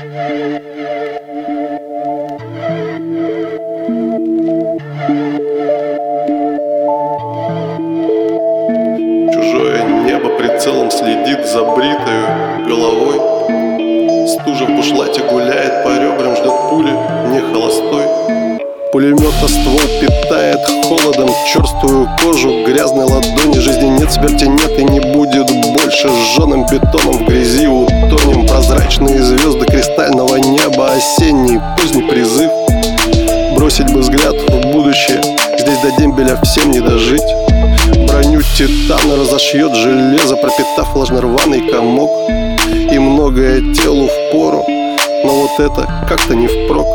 Чужое небо прицелом следит за бритою головой. Стужа в бушлате гуляет по ребрам, ждет пули, не холостой. Пулемета ствол питает холодом черствую кожу Грязной ладони, жизни нет, смерти нет и не будет больше. Сжженным бетоном в грязи утонем Прозрачные Дембеля всем не дожить. Броню титана разошьет железо Пропитав влажно-рваный комок. И многое телу в пору Но вот это как-то не впрок.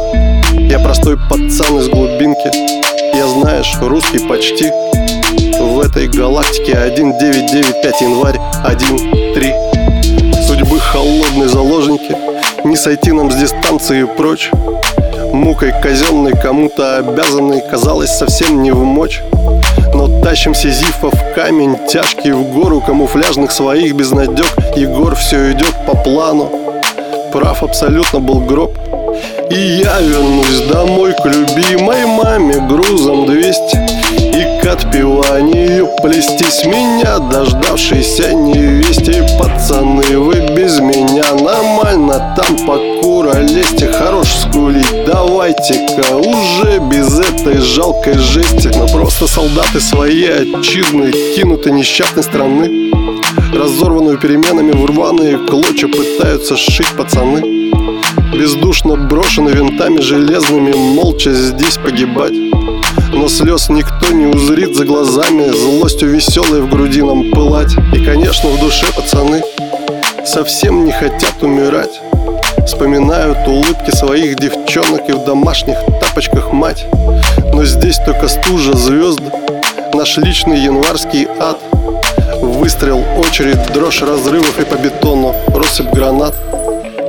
Я простой пацан из глубинки Я знаешь, русский почти. В этой галактике 1995 январь 1-3 Судьбы холодной заложники Не сойти нам с дистанции прочь Мукой казенной кому-то обязанной Казалось совсем не в мочь. Но тащим Сизифа в камень Тяжкий в гору камуфляжных своих безнадег Егор все идет по плану. Прав абсолютно был гроб. И я вернусь домой к любимой маме Грузом 200 И к отпеванию плестись меня Дождавшейся невесте. Пацаны, вы без Давайте-ка уже без этой жалкой жести. Мы просто солдаты своей отчизны Кинуты несчастной страны. Разорванную переменами в рваные клочья Пытаются сшить пацаны. Бездушно брошены винтами железными Молча здесь погибать. Но слез никто не узрит за глазами Злостью веселой в груди нам пылать. И, конечно, в душе пацаны Совсем не хотят умирать Вспоминают улыбки своих девчонок И в домашних тапочках мать. Но здесь только стужа звезд Наш личный январский ад. Выстрел, очередь, дрожь разрывов и по бетону Россыпь гранат.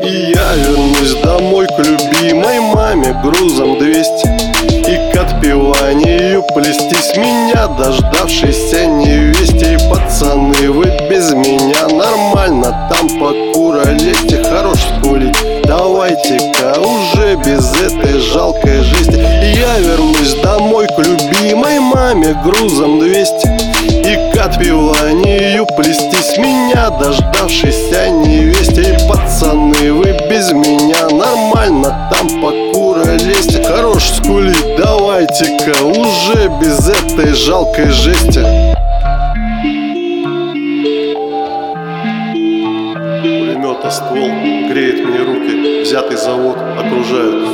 И я вернусь домой к любимой маме Грузом 200 И к отпеванию плестись меня Дождавшейся невесте. И пацаны, вы без меня нормально Там по этой жалкой жести И я вернусь домой к любимой маме Грузом 200 и к отпеванию плестись меня Дождавшейся невесте. И пацаны, вы без меня нормально Там по куролесте Хорош скулить, давайте-ка Уже без этой жалкой жести. Пулемета ствол греет мне руки. Взятый завод окружают